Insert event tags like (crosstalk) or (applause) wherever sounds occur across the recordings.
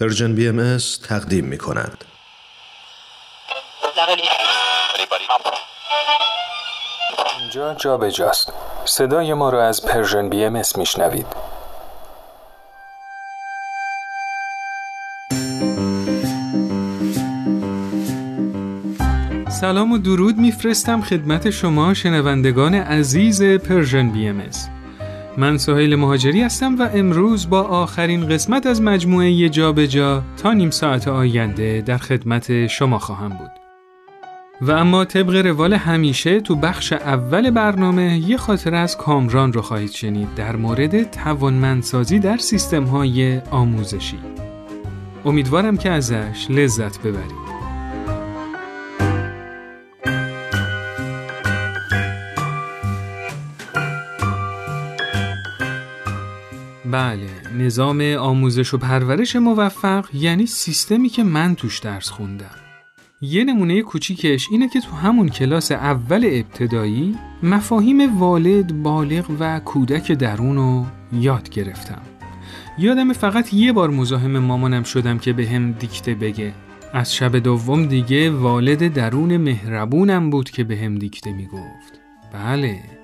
Persian BM تقدیم می کند. اینجا جا به جاست. صدای ما را از Persian BM میشنوید. سلام و درود میفرستم خدمت شما شنوندگان عزیز Persian BM من سهیل مهاجری هستم و امروز با آخرین قسمت از مجموعه جا جا تا نیم ساعت آینده در خدمت شما خواهم بود. و اما طبق روال همیشه تو بخش اول برنامه یه خاطر از کامران رو خواهید شنید در مورد توانمندسازی در سیستم های آموزشی. امیدوارم که ازش لذت ببرید. بله نظام آموزش و پرورش موفق یعنی سیستمی که من توش درس خوندم. یه نمونه کوچیکش اینه که تو همون کلاس اول ابتدایی مفاهیم والد، بالغ و کودک درون رو یاد گرفتم. یادم فقط یه بار مزاحم مامانم شدم که به هم دیکته بگه. از شب دوم دیگه والد درون مهربونم بود که به هم دیکته می‌گفت. بله.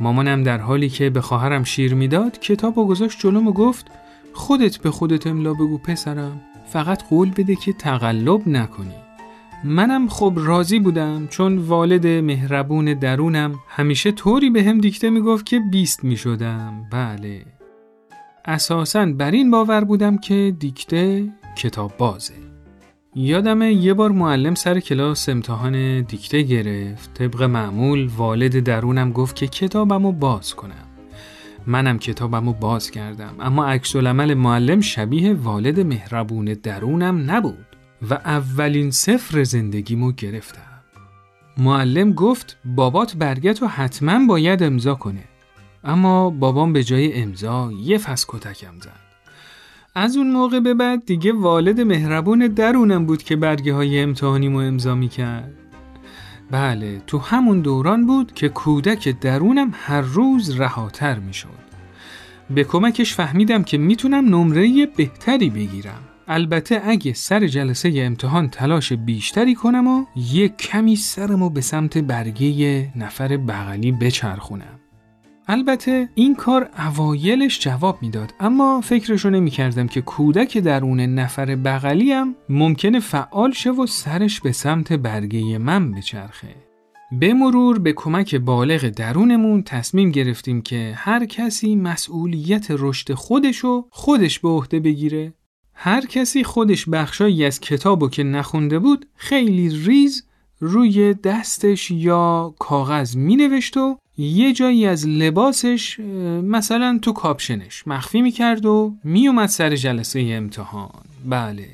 مامانم در حالی که به خواهرم شیر می‌داد کتاب و گذاشت جلوم و گفت خودت به خودت املا بگو پسرم فقط قول بده که تقلب نکنی. منم خب راضی بودم چون والد مهربون درونم همیشه طوری به هم دیکته می‌گفت که بیست می شدم بله. اساسا بر این باور بودم که دیکته کتاب بازه. یادمه یه بار معلم سر کلاس امتحان دیکته گرفت. طبق معمول والد درونم گفت که کتابمو باز کنم. منم کتابمو باز کردم اما عکس العمل معلم شبیه والد مهربون درونم نبود و اولین سفر زندگیمو گرفتم. معلم گفت بابات برگت رو حتما باید امضا کنه. اما بابام به جای امضا یه فس کتکم زد. از اون موقع به بعد دیگه والد مهربون درونم بود که برگه های امتحانیمو امضا می کرد. بله تو همون دوران بود که کودک درونم هر روز رهاتر می شد. به کمکش فهمیدم که می‌تونم نمره بهتری بگیرم. البته اگه سر جلسه امتحان تلاش بیشتری کنم و یک کمی سرمو به سمت برگه نفر بغلی بچرخونم. البته این کار اوایلش جواب می‌داد اما فکرشو نمی کردم که کودک درون نفر بغلیم ممکنه فعال شه و سرش به سمت برگه من بچرخه. به مرور به کمک بالغ درونمون تصمیم گرفتیم که هر کسی مسئولیت رشد خودشو خودش به عهده بگیره. هر کسی خودش بخشایی از کتابو که نخونده بود خیلی ریز روی دستش یا کاغذ می نوشت و یه جایی از لباسش مثلا تو کاپشنش مخفی می کرد و می اومد سر جلسه امتحان. بله.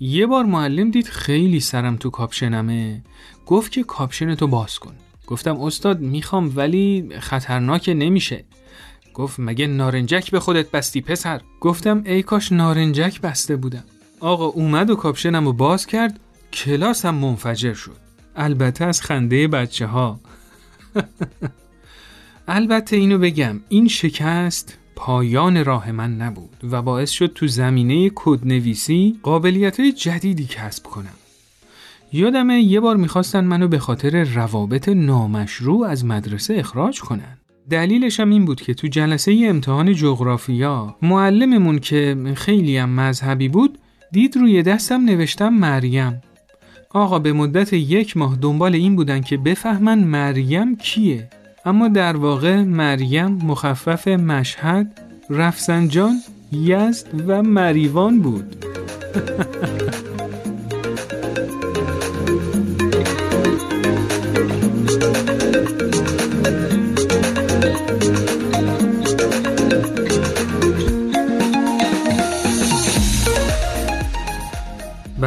یه بار معلم دید خیلی سرم تو کاپشنمه. گفت که کاپشنتو باز کن. گفتم استاد می‌خوام ولی خطرناک نمیشه. گفت مگه نارنجک به خودت بستی پسر؟ گفتم ای کاش نارنجک بسته بودم. آقا اومد و کاپشنم رو باز کرد. کلاسم منفجر شد. البته از خنده بچه ها (laughs) البته اینو بگم این شکست پایان راه من نبود و باعث شد تو زمینه کدنویسی قابلیت جدیدی کسب کنم. یادمه یه بار می‌خواستن منو به خاطر روابط نامشروع از مدرسه اخراج کنن. دلیلش هم این بود که تو جلسه امتحان جغرافیا معلممون که خیلی هم مذهبی بود دید روی دستم نوشتم مریم. آقا به مدت یک ماه دنبال این بودن که بفهمن مریم کیه. اما در واقع مریم مخفف مشهد، رفسنجان، یزد و مریوان بود. (laughs)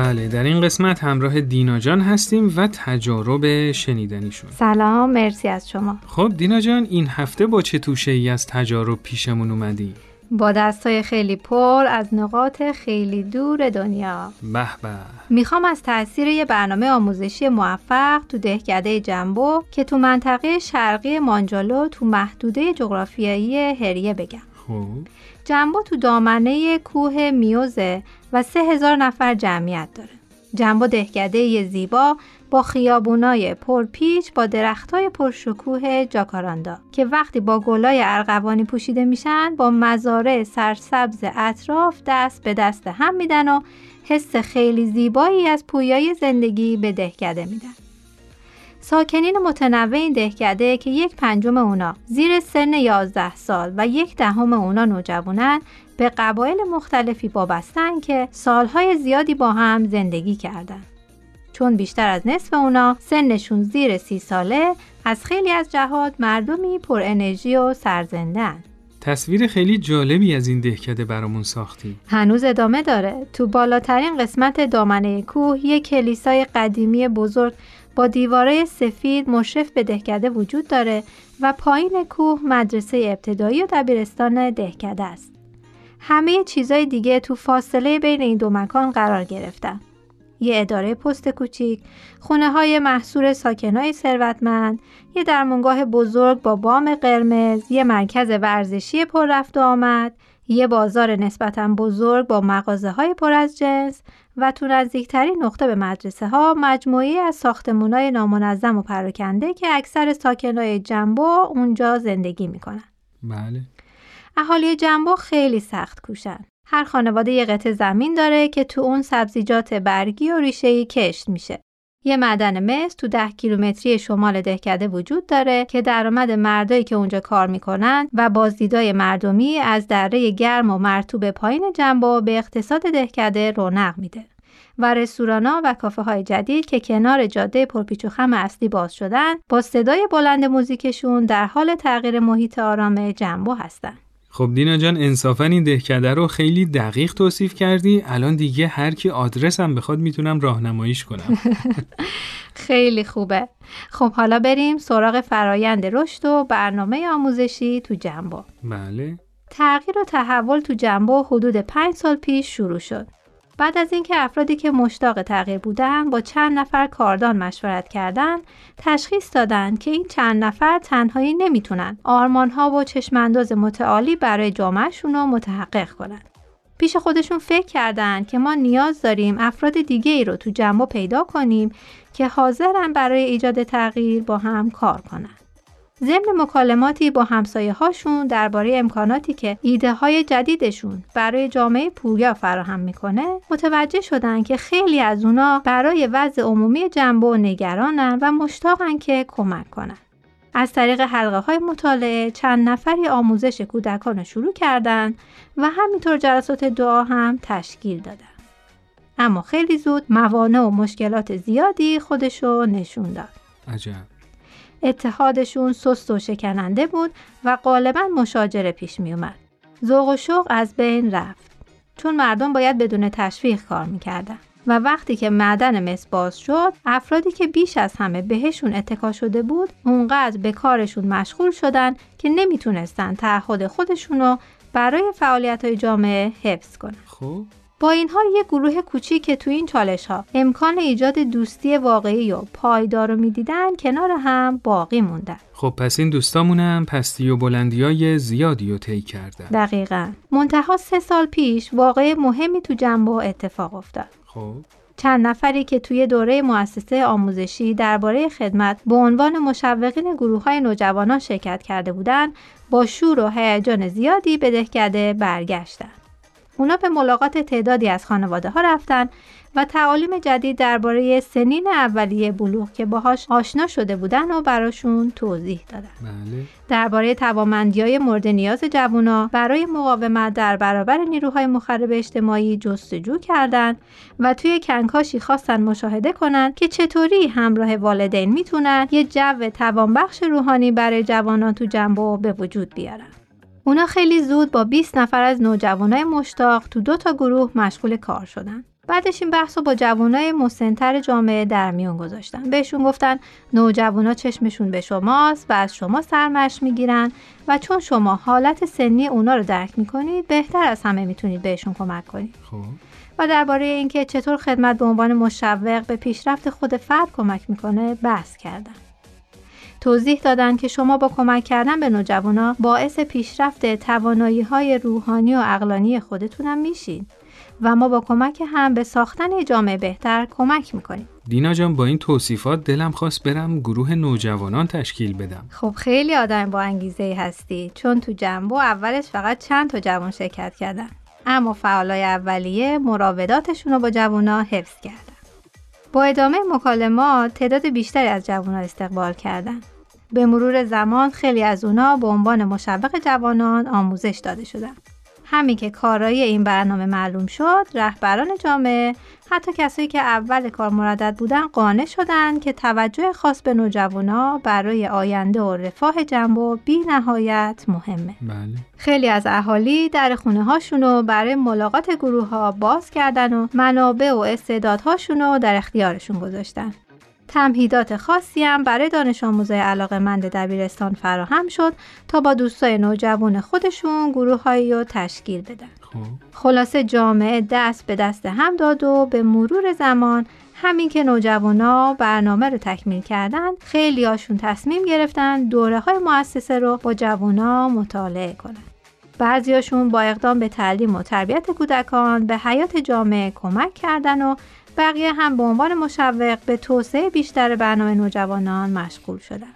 بله در این قسمت همراه دینا جان هستیم و تجارب شنیدنیشون. سلام مرسی از شما. خب دینا جان این هفته با چه توشه ای از تجارب پیشمون اومدی؟ با دستای خیلی پر از نقاط خیلی دور دنیا. به به. می‌خوام از تاثیر یه برنامه آموزشی موفق تو دهکده جنبو که تو منطقه شرقی مانجالو تو محدوده جغرافیایی هریه بگم. خوب جنبو تو دامنه کوه میوزه و سه هزار نفر جمعیت داره. جنبو دهکده زیبا با خیابونای پرپیچ با درختای پرشکوه جاکاراندا که وقتی با گلای ارغوانی پوشیده میشن با مزارع سرسبز اطراف دست به دست هم میدن و حس خیلی زیبایی از پویای زندگی به دهکده میدن. ساکنین متنوع این دهکده که یک پنجم اونا زیر سن 11 سال و یک دهم اونا نوجوانن به قبایل مختلفی وابستن که سالهای زیادی با هم زندگی کردن. چون بیشتر از نصف اونا سنشون زیر سی ساله از خیلی از جهات مردمی پر انرژی و سرزندن. تصویر خیلی جالبی از این دهکده برامون ساختی. هنوز ادامه داره. تو بالاترین قسمت دامنه کوه یک کلیسای قدیمی بزرگ با دیواره سفید مشرف به دهکده وجود داره و پایین کوه مدرسه ابتدایی و دبیرستان دهکده است. همه چیزای دیگه تو فاصله بین این دو مکان قرار گرفتن. یه اداره پست کوچیک، خونه های محصور ساکنای ثروتمند، یه درمونگاه بزرگ با بام قرمز، یه مرکز ورزشی پر رفت و آمد، یه بازار نسبتا بزرگ با مغازه های پر از جنس و تو نزدیکترین نقطه به مدرسه ها مجموعی از های نامنظم و پراکنده که اکثر ساکنای جنبو اونجا زندگی می‌کنن. بله. اهالی جنبو خیلی سخت کوشن. هر خانواده یه قطع زمین داره که تو اون سبزیجات برگی و ریشه‌ای کشت میشه. یه معدن مس تو ده کیلومتری شمال دهکده وجود داره که درآمد مردایی که اونجا کار می‌کنن و بازدیدای مردمی از دره گرم و مرتوب پایین جنبا به اقتصاد دهکده رونق میده. و رستورانا و کافه های جدید که کنار جاده پرپیچ و خم اصلی باز شدن با صدای بلند موزیکشون در حال تغییر محیط آرام جنبو هستن. خب دینا جان انصافا این دهکده رو خیلی دقیق توصیف کردی. الان دیگه هر کی آدرسم بخواد می‌تونم راهنماییش کنم. (laughs) خیلی خوبه. خب حالا بریم سراغ فرایند رشد و برنامه آموزشی تو جنبو بله. تغییر و تحول تو جنبو حدود پنج سال پیش شروع شد. بعد از اینکه افرادی که مشتاق تغییر بودن با چند نفر کاردان مشورت کردند تشخیص دادند که این چند نفر تنهایی نمی‌تونن آرمانها و چشمانداز متعالی برای جامعهشون رو متحقق کنند. پیش خودشون فکر کردند که ما نیاز داریم افراد دیگه ای رو تو جمع پیدا کنیم که حاضرن برای ایجاد تغییر با هم کار کنند. ضمن مکالماتی با همسایه هاشون درباره امکاناتی که ایده های جدیدشون برای جامعه پویا فراهم می‌کنه متوجه شدن که خیلی از اونا برای وضع عمومی جنبه و نگرانن و مشتاقن که کمک کنن. از طریق حلقه های مطالعه چند نفری آموزش کودکان رو شروع کردن و همینطور جلسات دعا هم تشکیل دادن. اما خیلی زود موانع و مشکلات زیادی خودشو نشون داد. عجب. اتحادشون سست و شکننده بود و غالبا مشاجره پیش می اومد. ذوق و شوق از بین رفت. چون مردم باید بدون تشویق کار می‌کردن. و وقتی که معدن مس باز شد افرادی که بیش از همه بهشون اتکا شده بود اونقدر به کارشون مشغول شدن که نمی‌تونستن تعهد خودشون رو برای فعالیت های جامعه حفظ کنن خب با این حال یک گروه کوچیک که تو این چالش ها امکان ایجاد دوستی واقعی و پایدار رو می‌دیدن کنار هم باقی موندن. خب پس این دوستامونم پستی و بلندی های زیادی رو طی کردن. دقیقا. منتها سه سال پیش واقع مهمی تو جنبه اتفاق افتاد. خب. چند نفری که توی دوره مؤسسه آموزشی درباره خدمت به عنوان مشوقین گروه های نوجوانان شرکت کرده بودند با شور و هیجان زیادی به دهکده برگشتند اونا به ملاقات تعدادی از خانواده ها رفتن و تعالیم جدید درباره سنین اولیه بلوغ که باهاش آشنا شده بودن و براشون توضیح دادن. بله. درباره توامندی های مورد نیاز جوونا برای مقاومت در برابر نیروهای مخرب اجتماعی جستجو کردند و توی کنکاشی خواستن مشاهده کنند که چطوری همراه والدین می‌تونن یه جو توانبخش روحانی برای جوانان تو جنبه به وجود بیارن. اونا خیلی زود با 20 نفر از نوجوانای مشتاق تو دو تا گروه مشغول کار شدن. بعدش این بحث رو با جوانای مسنتر جامعه در میون گذاشتن. بهشون گفتن نوجوانا چشمشون به شماست و از شما سرمش می‌گیرن و چون شما حالت سنی اونا رو درک می‌کنید بهتر از همه می‌تونید بهشون کمک کنید. خب و درباره اینکه چطور خدمت به عنوان مشوق به پیشرفت خود فرد کمک می‌کنه بحث کردن. توضیح دادند که شما با کمک کردن به نوجوانا باعث پیشرفت توانایی های روحانی و اقلانی خودتونم میشین و ما با کمک هم به ساختن جامعه بهتر کمک می‌کنیم. دینا جان با این توصیفات دلم خواست برم گروه نوجوانان تشکیل بدم. خب خیلی آدم با انگیزه هستی چون تو جنبو اولش فقط چند تا جوان شرکت کردن. اما فعالای اولیه مراوداتشون رو با جوونا حفظ کردن. با ادامه مکالمات تعداد بیشتری از جوانان استقبال کردند. به مرور زمان خیلی از اونا به عنوان مشوق جوانان آموزش داده شدن. همین که کارایی این برنامه معلوم شد رهبران جامعه حتی کسایی که اول کار مردد بودن قانع شدن که توجه خاص به نوجوانا برای آینده و رفاه جنبو بی نهایت مهمه بله. خیلی از اهالی در خونه هاشونو برای ملاقات گروه ها باز کردن و منابع و استعدادهاشونو در اختیارشون گذاشتن تمهیدات خاصی هم برای دانش آموزای علاقه مند دبیرستان فراهم شد تا با دوستای نوجوان خودشون گروه رو تشکیل بدن. خب. خلاصه جامعه دست به دست هم داد و به مرور زمان همین که نوجوانا برنامه رو تکمیل کردن خیلی هاشون تصمیم گرفتن دوره های مؤسسه رو با جوانا مطالعه کنن. بعضیاشون با اقدام به تعلیم و تربیت کودکان به حیات جامعه کمک کردن و بقیه هم به عنوان مشوق به توسعه بیشتر برنامه نوجوانان مشغول شدند.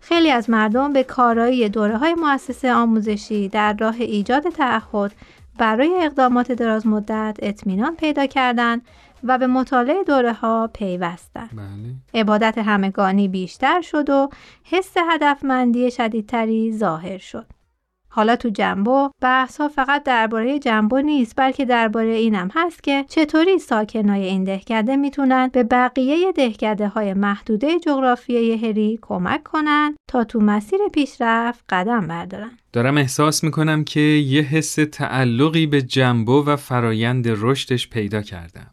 خیلی از مردم به کارایی دوره های مؤسسه آموزشی در راه ایجاد تعهد برای اقدامات دراز مدت اطمینان پیدا کردند و به مطالعه دوره ها پیوستند. بله. عبادت همگانی بیشتر شد و حس هدفمندی شدیدتری ظاهر شد. حالا تو جنبو بحث ها فقط درباره جنبو نیست بلکه درباره اینم هست که چطوری ساکنای این دهکده می‌تونن به بقیه دهکده های محدوده جغرافیایی هری کمک کنن تا تو مسیر پیشرفت قدم بردارن. دارم احساس می‌کنم که یه حس تعلقی به جنبو و فرایند رشدش پیدا کردم.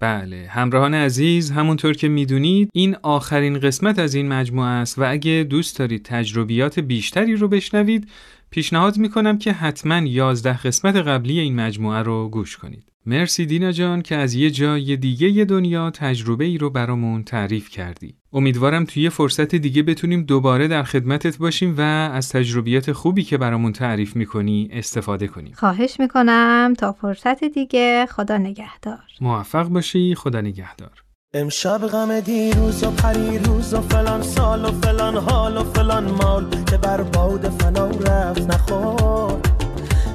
بله همراهان عزیز همونطور که می‌دونید این آخرین قسمت از این مجموعه است و اگه دوست دارید تجربیات بیشتری رو بشنوید پیشنهاد می‌کنم که حتما 11 قسمت قبلی این مجموعه رو گوش کنید. مرسی دینا جان که از یه جای دیگه ی دنیا تجربه ای رو برامون تعریف کردی. امیدوارم توی فرصت دیگه بتونیم دوباره در خدمتت باشیم و از تجربیات خوبی که برامون تعریف می‌کنی استفاده کنیم. خواهش می‌کنم تا فرصت دیگه خدا نگهدار. موفق باشی خدا نگهدار. امشب غم دیروز و پریروز و فلان سال و فلان حال و فلان مال که بر باد فنا رفت نخور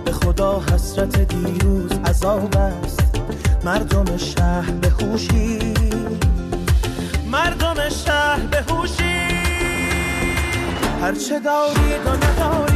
به خدا حسرت دیروز عذاب است. مردم شهر به هوشی. مردم شهر به هوشی. هرچه دارید و ندارید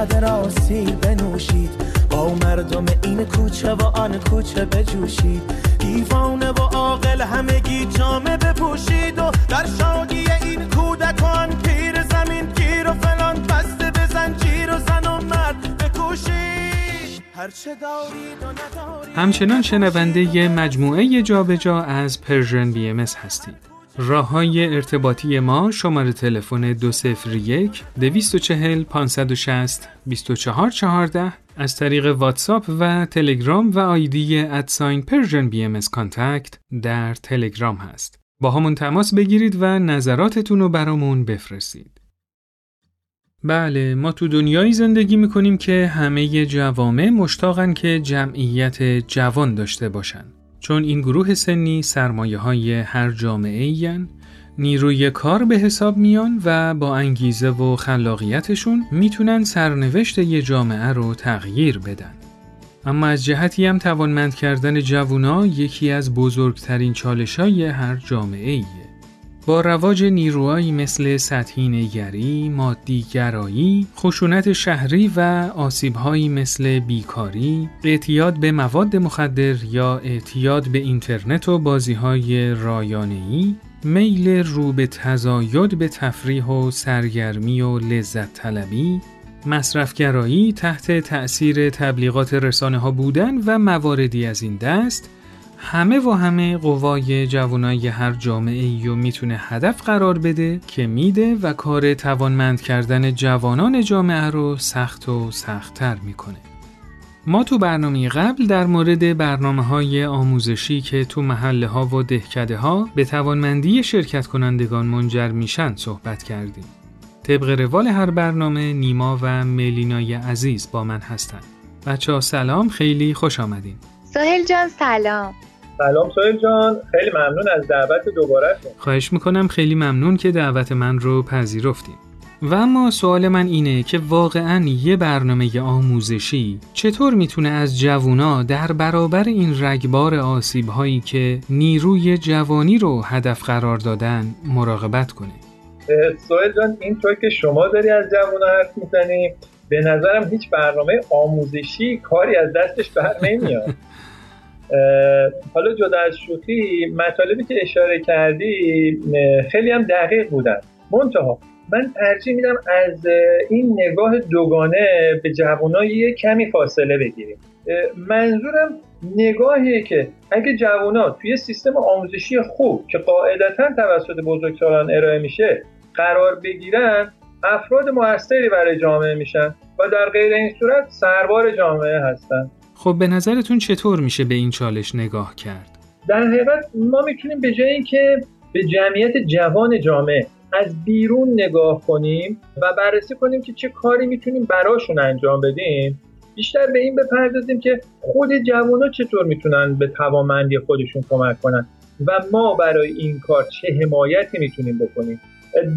همه میکده را سیر بنوشید. با مردم این کوچه و آن کوچه بجوشید. دیوانه و عاقل همگی جامه بپوشید و در شادی این کودکان پیر زمین گیر و فلان بسته به زنجیر و زن و مرد بکوشید. هرچه دارید و ندارید. همچنان شنونده ی مجموعه جابجا از Persian BM هستید. راه های ارتباطی ما شماره تلفن 201 240 560 2414 از طریق واتساپ و تلگرام و آیدی at sign Persian BM contact در تلگرام هست. با همون تماس بگیرید و نظراتتون رو برامون بفرستید. بله ما تو دنیایی زندگی می‌کنیم که همه جوامع مشتاقن که جمعیت جوان داشته باشن. چون این گروه سنی سرمایه های هر جامعه این نیروی کار به حساب میان و با انگیزه و خلاقیتشون می‌تونن سرنوشت یه جامعه رو تغییر بدن. اما از جهتی هم توانمند کردن جوونا یکی از بزرگترین چالش های هر جامعه ایه. با رواج نیروهایی مثل سطحی نگری، مادی گرایی، خشونت شهری و آسیبهایی مثل بیکاری، اعتیاد به مواد مخدر یا اعتیاد به اینترنت و بازیهای رایانه‌ای، میل رو به تزاید به تفریح و سرگرمی و لذت طلبی، مصرفگرایی تحت تأثیر تبلیغات رسانه ها بودن و مواردی از این دست همه و همه قوای جوانای هر جامعه ای می‌تونه هدف قرار بده که میده و کار توانمند کردن جوانان جامعه رو سخت و سختتر می‌کنه. ما تو برنامه قبل در مورد برنامه های آموزشی که تو محله ها و دهکده ها به توانمندی شرکت کنندگان منجر میشن صحبت کردیم. طبق روال هر برنامه نیما و ملینای عزیز با من هستن. بچه سلام خیلی خوش آمدین. سهل جان سلام سلام سویل جان. خیلی ممنون از دعوت دوباره خواهش می‌کنم. خیلی ممنون که دعوت من رو پذیرفتیم. و اما سوال من اینه که واقعا یه برنامه آموزشی چطور می‌تونه از جوونا در برابر این رگبار آسیب هایی که نیروی جوانی رو هدف قرار دادن مراقبت کنه؟ سویل جان اینطور که شما داری از جوونا حرف می‌زنی به نظرم هیچ برنامه آموزشی کاری از دستش بر نمیاد. (laughs) حالا جدا از شوخی مطالبی که اشاره کردی خیلی هم دقیق بودن. منتها من ترجیح میدم از این نگاه دوگانه به جوانای کمی فاصله بگیریم. منظورم نگاهیه که اگه جوانا توی سیستم آموزشی خوب که قاعدتا توسط بزرگسالان ارائه میشه قرار بگیرن افراد موثری برای جامعه میشن و در غیر این صورت سربار جامعه هستن. خب به نظرتون چطور میشه به این چالش نگاه کرد؟ در حقیقت ما می‌تونیم به جای اینکه به جمعیت جوان جامعه از بیرون نگاه کنیم و بررسی کنیم که چه کاری می‌تونیم براشون انجام بدیم بیشتر به این بپردازیم که خود جوانا چطور می‌تونن به توانمندی خودشون کمک کنن و ما برای این کار چه حمایتی می‌تونیم بکنیم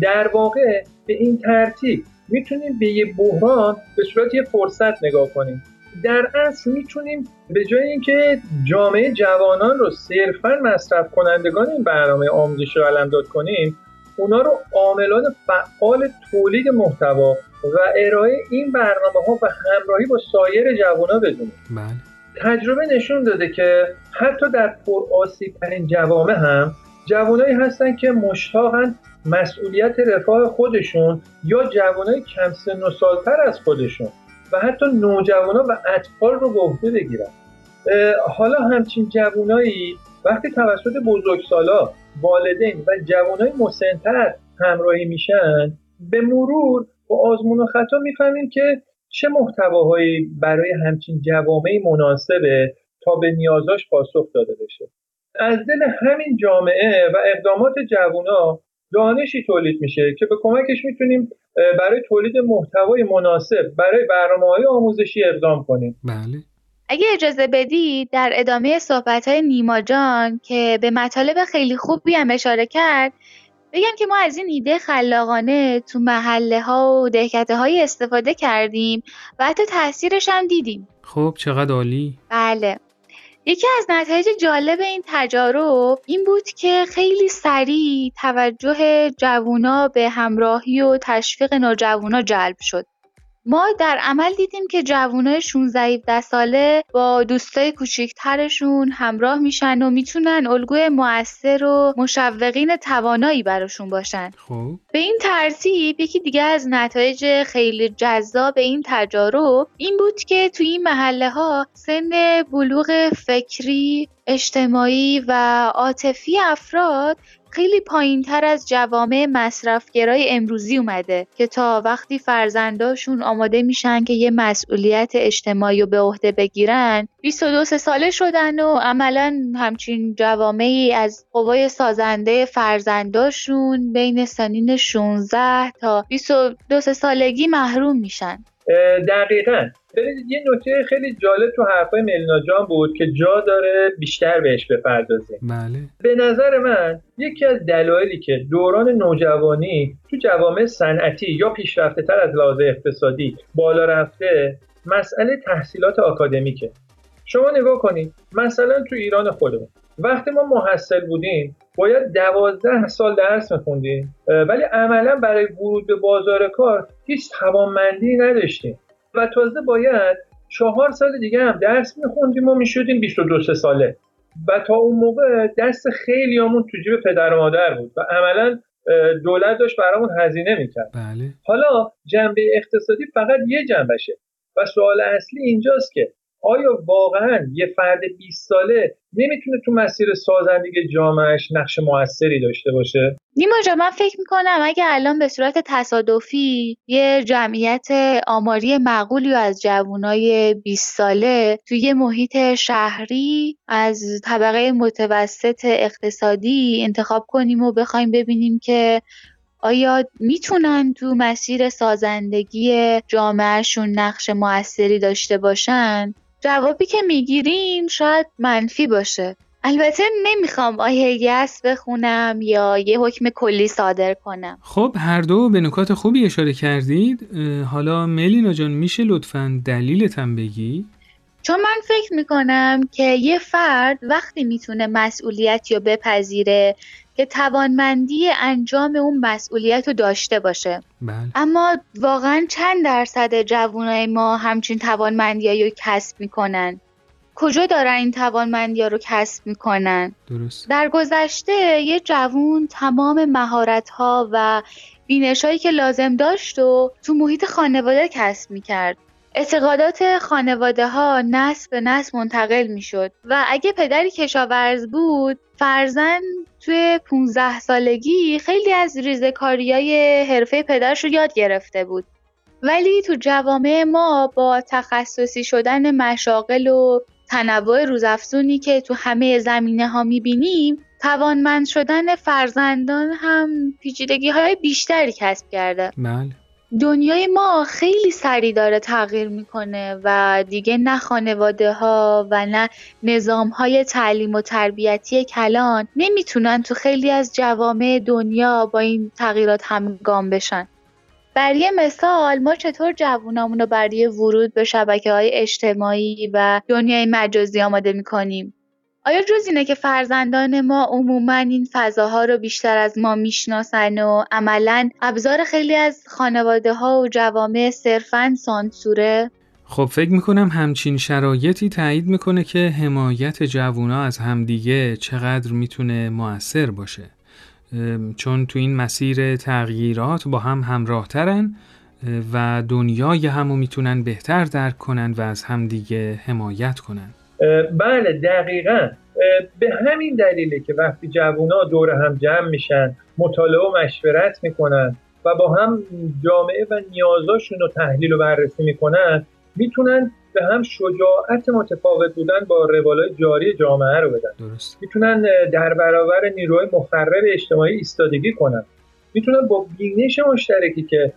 در واقع به این ترتیب می‌تونیم به یه بحران به صورت یه فرصت نگاه کنیم در اصل می‌تونیم به جای اینکه جامعه جوانان رو صرفا مصرف کنندگان این برنامه آموزشی رو علمداد کنیم اونا رو عاملان فعال تولید محتوا و ارائه این برنامه ها و همراهی با سایر جوانا بدونیم. بله. تجربه نشون داده که حتی در پرآسیب ترین جوامع هم جوانایی هستن که مشتاقن مسئولیت رفاه خودشون یا جوانای کم سن و سالتر از خودشون. و حتی نوجوانا و اطفال رو به عهده بگیرن حالا همچین جوانایی وقتی توسط بزرگسالا والدین و جوانای مسنتر همراهی میشن به مرور با آزمون و خطا می‌فهمیم که چه محتواهایی برای همچین جوامعی مناسبه تا به نیازاش پاسخ داده بشه. از دل همین جامعه و اقدامات جوونا دانشی تولید میشه که به کمکش می‌تونیم برای تولید محتوای مناسب برای برنامه های آموزشی اقدام کنیم. بله. اگه اجازه بدی در ادامه صحبت های نیما جان که به مطالب خیلی خوبی هم اشاره کرد بگم که ما از این ایده خلاقانه تو محله ها و دهکته های استفاده کردیم و حتی تاثیرش هم دیدیم. خب چقدر عالی. بله. یکی از نتایج جالب این تجارب این بود که خیلی سریع توجه جوونا به همراهی و تشویق نوجوانا جلب شد. ما در عمل دیدیم که جوانای 16 17 ساله با دوستای کوچیکترشون همراه میشن و می‌تونن الگوی موثر و مشوقین توانایی براشون باشن. خب به این ترتیب یکی دیگه از نتایج خیلی جذاب این تجارب این بود که توی این محله ها سن بلوغ فکری، اجتماعی و عاطفی افراد خیلی پایین تر از جوامع مصرفگرای امروزی اومده که تا وقتی فرزنداشون آماده میشن که یه مسئولیت اجتماعی رو به عهده بگیرن 22 ساله شدن و عملا همچین جوامعی از قوای سازنده فرزنداشون بین سنین 16 تا 22 سالگی محروم میشن. دقیقا. ببینید یه نکته خیلی جالب تو حرفای ملینا جان بود که جا داره بیشتر بهش بپردازیم. بله. به نظر من یکی از دلایلی که دوران نوجوانی تو جوامع صنعتی یا پیشرفته تر از لحاظ اقتصادی بالا رفته مسئله تحصیلات آکادمیکه. شما نگاه کنید مثلا تو ایران خودمون. وقتی ما محصل بودیم باید دوازده سال درس میخوندیم ولی عملا برای ورود به بازار کار هیچ توانمندی نداشتیم. و تازه باید چهار سال دیگه هم درس میخوندیم و می‌شدیم 22 ساله. و تا اون موقع دست خیلیامون تو جیب پدر و مادر بود و عملا دولت داشت برامون هزینه می‌کرد. بله. حالا جنبه اقتصادی فقط یه جنبشه. و سوال اصلی اینجاست که آیا واقعا یه فرد 20 ساله نمی‌تونه تو مسیر سازندگی جامعش نقش موثری داشته باشه؟ نیما جا من فکر می‌کنم اگه الان به صورت تصادفی یه جمعیت آماری معقولی از جوانای 20 ساله توی یه محیط شهری از طبقه متوسط اقتصادی انتخاب کنیم و بخوایم ببینیم که آیا می‌تونن تو مسیر سازندگی جامعهشون نقش موثری داشته باشن؟ جوابی که می‌گیریم شاید منفی باشه. البته نمی‌خوام آیه یس بخونم یا یه حکم کلی صادر کنم. خب هر دو به نکات خوبی اشاره کردید. حالا ملینا جان میشه لطفا دلیلتم بگی؟ چون من فکر می‌کنم که یه فرد وقتی می‌تونه مسئولیت یا بپذیره که توانمندی انجام اون مسئولیت رو داشته باشه. بله. اما واقعا چند درصد جوانای ما همچین توانمندی رو کسب می‌کنن؟ کجا دارن این توانمندی ها رو کسب می‌کنن؟ درست. در گذشته یه جوون تمام مهارت ها و بینش هایی که لازم داشت و تو محیط خانواده کسب می‌کرد. اعتقادات خانواده ها نسل به نسل منتقل می شد و اگه پدری کشاورز بود فرزن توی 15 سالگی خیلی از ریزکاری های حرفه پدرش رو یاد گرفته بود. ولی تو جوامع ما با تخصصی شدن مشاغل و تنوع روزافزونی که تو همه زمینه ها می‌بینیم توانمند شدن فرزندان هم پیچیدگی های بیشتری کسب کرده. بله. دنیای ما خیلی سریع داره تغییر می‌کنه و دیگه نه خانواده ها و نه نظام های تعلیم و تربیتی کلان نمی‌تونن تو خیلی از جوامع دنیا با این تغییرات همگام بشن. برای مثال ما چطور جوونامون رو برای ورود به شبکه های اجتماعی و دنیای مجازی آماده می‌کنیم؟ آیا جز اینه که فرزندان ما عموما این فضاها رو بیشتر از ما می‌شناسن و عملا ابزار خیلی از خانواده ها و جوامع صرفا سانسوره؟ خب فکر می‌کنم همچین شرایطی تایید می‌کنه که حمایت جوونا از همدیگه چقدر می‌تونه موثر باشه چون تو این مسیر تغییرات با هم همراه ترن و دنیای همو می‌تونن بهتر درک کنن و از همدیگه حمایت کنن بله دقیقا. به همین دلیله که وقتی جوونا دور هم جمع میشن مطالعه و مشورت می‌کنن و با هم جامعه و نیازاشون رو تحلیل و بررسی می‌کنن می‌تونن به هم شجاعت متفاوت بودن با روالای جاری جامعه رو بدن. درست. می‌تونن در برابر نیروهای مخرب اجتماعی ایستادگی کنن. می‌تونن با بینش مشترکی که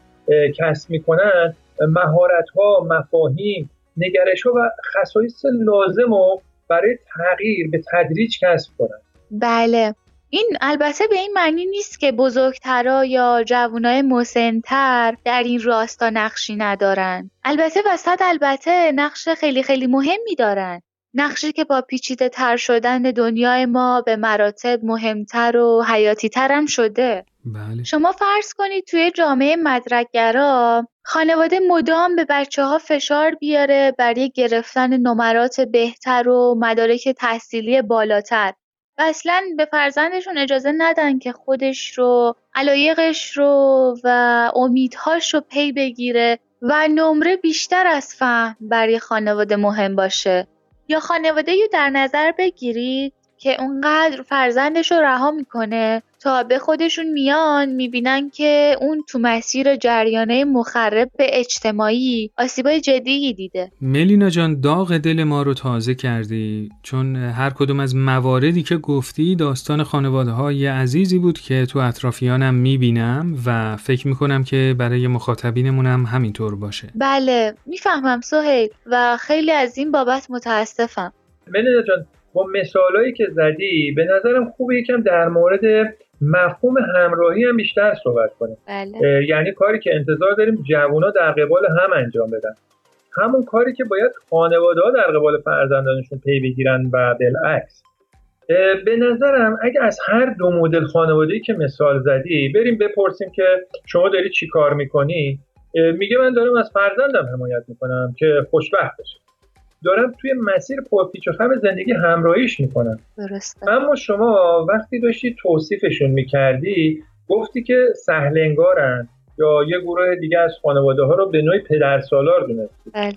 کسب می‌کنن مهارت ها مفاهیم نگرش ها و خصایص لازم رو برای تغییر به تدریج کسب کنن. بله. این البته به این معنی نیست که بزرگترا یا جوانای مسنتر در این راستا نقشی ندارن. البته وسط البته نقش خیلی خیلی مهمی دارن. نقشی که با پیچیده تر شدن دنیای ما به مراتب مهمتر و حیاتی تر هم شده. بله. شما فرض کنید توی جامعه مدرکگرا خانواده مدام به بچه ها فشار بیاره برای گرفتن نمرات بهتر و مدارک تحصیلی بالاتر و اصلا به فرزندشون اجازه ندن که خودش رو علایقش رو و امیدهاش رو پی بگیره و نمره بیشتر از فهم برای خانواده مهم باشه یا خانواده رو در نظر بگیرید که اونقدر فرزندش رو رها می‌کنه تا به خودشون میان می‌بینن که اون تو مسیر جریانه مخرب به اجتماعی آسیبای جدی دیده. ملینا جان داغ دل ما رو تازه کردی چون هر کدوم از مواردی که گفتی داستان خانواده های عزیزی بود که تو اطرافیانم می‌بینم و فکر می‌کنم که برای مخاطبینمونم همینطور باشه. بله می‌فهمم سهیل و خیلی از این بابت متاسفم. ملینا جان با مثالهایی که زدی به نظرم خوبه یکم در مورد مفهوم همراهی هم بیشتر صحبت کنیم. بله. یعنی کاری که انتظار داریم جوونا در قبال هم انجام بدن. همون کاری که باید خانواده ها در قبال فرزندانشون پی بگیرن و بالعکس. به نظرم اگه از هر دو مدل خانواده‌ای که مثال زدی بریم بپرسیم که شما داری چی کار می‌کنی؟ میگه من دارم از فرزندم حمایت می‌کنم که خوشبخت بشه. دارم توی مسیر پرپیچ و خم زندگی همراهیش می‌کنم درسته. اما شما وقتی داشتی توصیفشون می‌کردی گفتی که سهل انگارن یا یه گروه دیگه از خانواده ها رو به نوعی پدر سالار دونستی بله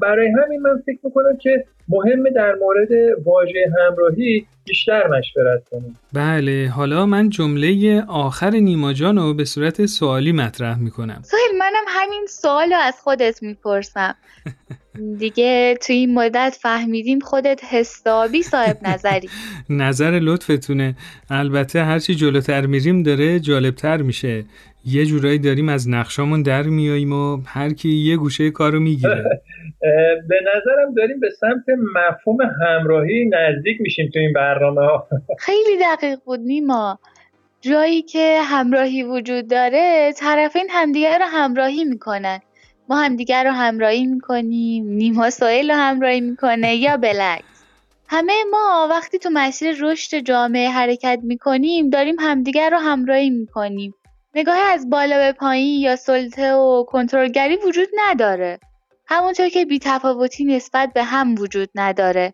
برای همین من فکر می‌کنم که مهمه در مورد واژه همراهی بیشتر مشورت کنیم. بله حالا من جمله آخر نیما جان رو به صورت سوالی مطرح می‌کنم. سهیل منم همین سوال رو از خودت می‌پرسم. (laughs) دیگه توی این مدت فهمیدیم خودت حسابی صاحب نظری. (laughs) نظر لطفتونه. البته هرچی جلوتر میریم داره جالبتر میشه. یه جورایی داریم از نقشامون در میاییم و هر کی یه گوشه کارو می‌گیره. (laughs) به نظرم داریم به سمت مفهوم همراهی نزدیک میشیم تو این برنامه ها. (laughs) خیلی دقیق بود نیما. جایی که همراهی وجود داره طرفین همدیگر رو همراهی می‌کنن. ما همدیگر رو همراهی می‌کنیم نیما سایل رو همراهی می‌کنه یا بلکس همه ما وقتی تو مسیر رشد جامعه حرکت می‌کنیم داریم همدیگر رو همراهی می‌کنیم. نگاه از بالا به پایین یا سلطه و کنترلگری وجود نداره. همونطور که بیتفاوتی نسبت به هم وجود نداره.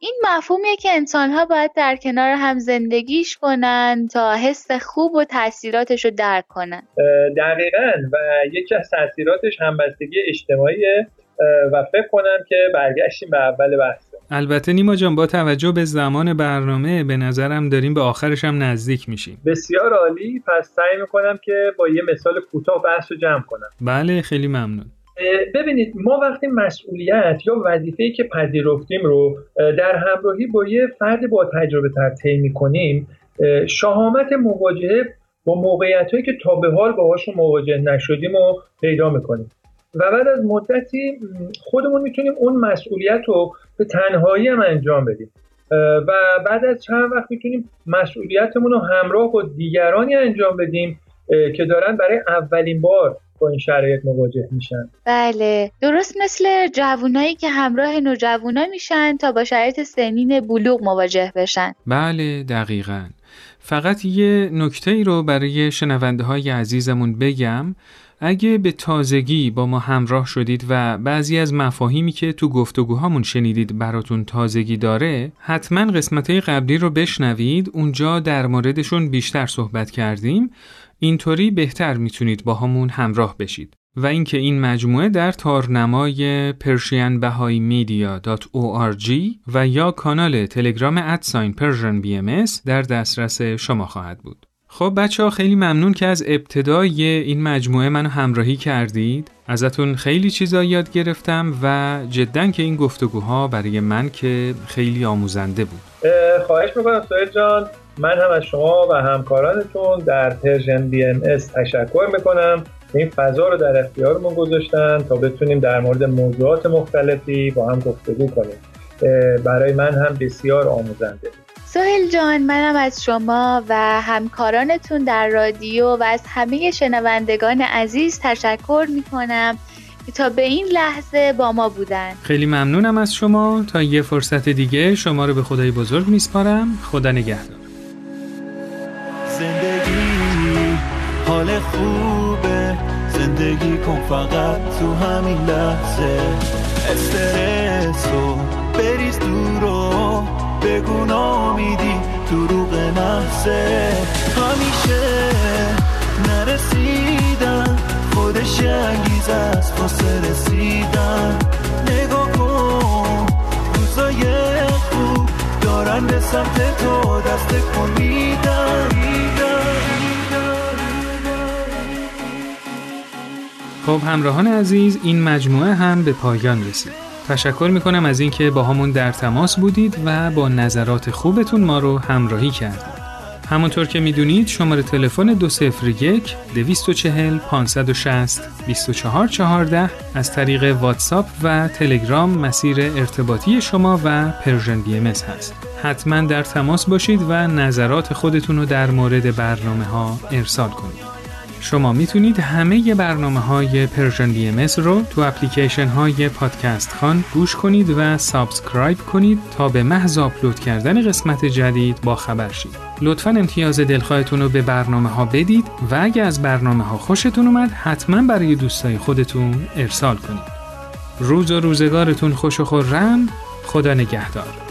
این مفهومیه که انسانها باید در کنار هم زندگیش کنن تا حس خوب و تاثیراتش رو درک کنن. دقیقا. و یکی از تاثیراتش همبستگی اجتماعیه و فکر کنم که برگشتیم به اول بحث. البته نیما جان با توجه به زمان برنامه به نظرم داریم به آخرش هم نزدیک میشیم. بسیار عالی. پس سعی می‌کنم که با یه مثال کوتاه بحث رو جمع کنم. بله خیلی ممنون. ببینید ما وقتی مسئولیت یا وظیفه‌ای که پذیرفتیم رو در همراهی با یه فرد با تجربه تر طی می‌کنیم شهامت مواجهه با موقعیت هایی که تا به حال باهاشون مواجه نشدیم و پیدا می‌کنیم. و بعد از مدتی خودمون می‌تونیم اون مسئولیت رو به تنهایی هم انجام بدیم. و بعد از چند وقت می‌تونیم مسئولیتمون رو همراه با دیگرانی انجام بدیم که دارن برای اولین بار با این شرایط مواجه میشن. بله. درست مثل جوونایی که همراه نوجوانا میشن تا با شرایط سنین بلوغ مواجه بشن. بله دقیقا. فقط یه نکته ای رو برای شنونده های عزیزمون بگم. اگه به تازگی با ما همراه شدید و بعضی از مفاهیمی که تو گفتگوهامون شنیدید براتون تازگی داره حتما قسمت قبلی رو بشنوید اونجا در موردشون بیشتر صحبت کردیم اینطوری بهتر می‌تونید با همون همراه بشید و اینکه این مجموعه در تارنمای persianbahaimedia.org و یا کانال تلگرام ادساین پرژن بی در دسترس شما خواهد بود. خب بچه ها خیلی ممنون که از ابتدای این مجموعه منو همراهی کردید. ازتون خیلی چیزا یاد گرفتم و جدا که این گفتگوها برای من که خیلی آموزنده بود. خواهش می‌کنم سویل جان من هم از شما و همکارانتون در Persian BMS تشکر می‌کنم. این فضا رو در اختیارمون گذاشتن تا بتونیم در مورد موضوعات مختلفی با هم گفتگو کنیم. برای من هم بسیار آموزنده سویل جان منم از شما و همکارانتون در رادیو و از همه شنوندگان عزیز تشکر می‌کنم که تا به این لحظه با ما بودن. خیلی ممنونم از شما. تا یه فرصت دیگه شما رو به خدای بزرگ میسپارم. خدا نگهدار. زندگی حال خوبه. زندگی کن فقط تو همین لحظه. استرس رو بریز دورو بگو نامیدی دروغ محضه همیشه نرسیدن خودش انگیز از واسه رسیدن. نگاه کن روزای خوب دارن به سمت تو دست کن خب همراهان عزیز این مجموعه هم به پایان رسید. تشکر می‌کنم از اینکه با همون در تماس بودید و با نظرات خوبتون ما رو همراهی کردید همونطور که می‌دونید شماره تلفن 201 240 560 2414 از طریق واتساپ و تلگرام مسیر ارتباطی شما و Persian B هست. حتما در تماس باشید و نظرات خودتون رو در مورد برنامه ها ارسال کنید. شما می‌تونید همه برنامه های Persian BM رو تو اپلیکیشن های پادکست خوان گوش کنید و subscribe کنید تا به محض آپلود کردن قسمت جدید با خبر شید. لطفا امتیاز دلخواهتون رو به برنامه ها بدید و اگه از برنامه ها خوشتون اومد حتما برای دوستای خودتون ارسال کنید. روز و روزگارتون خوش و خورم خدا نگهدار.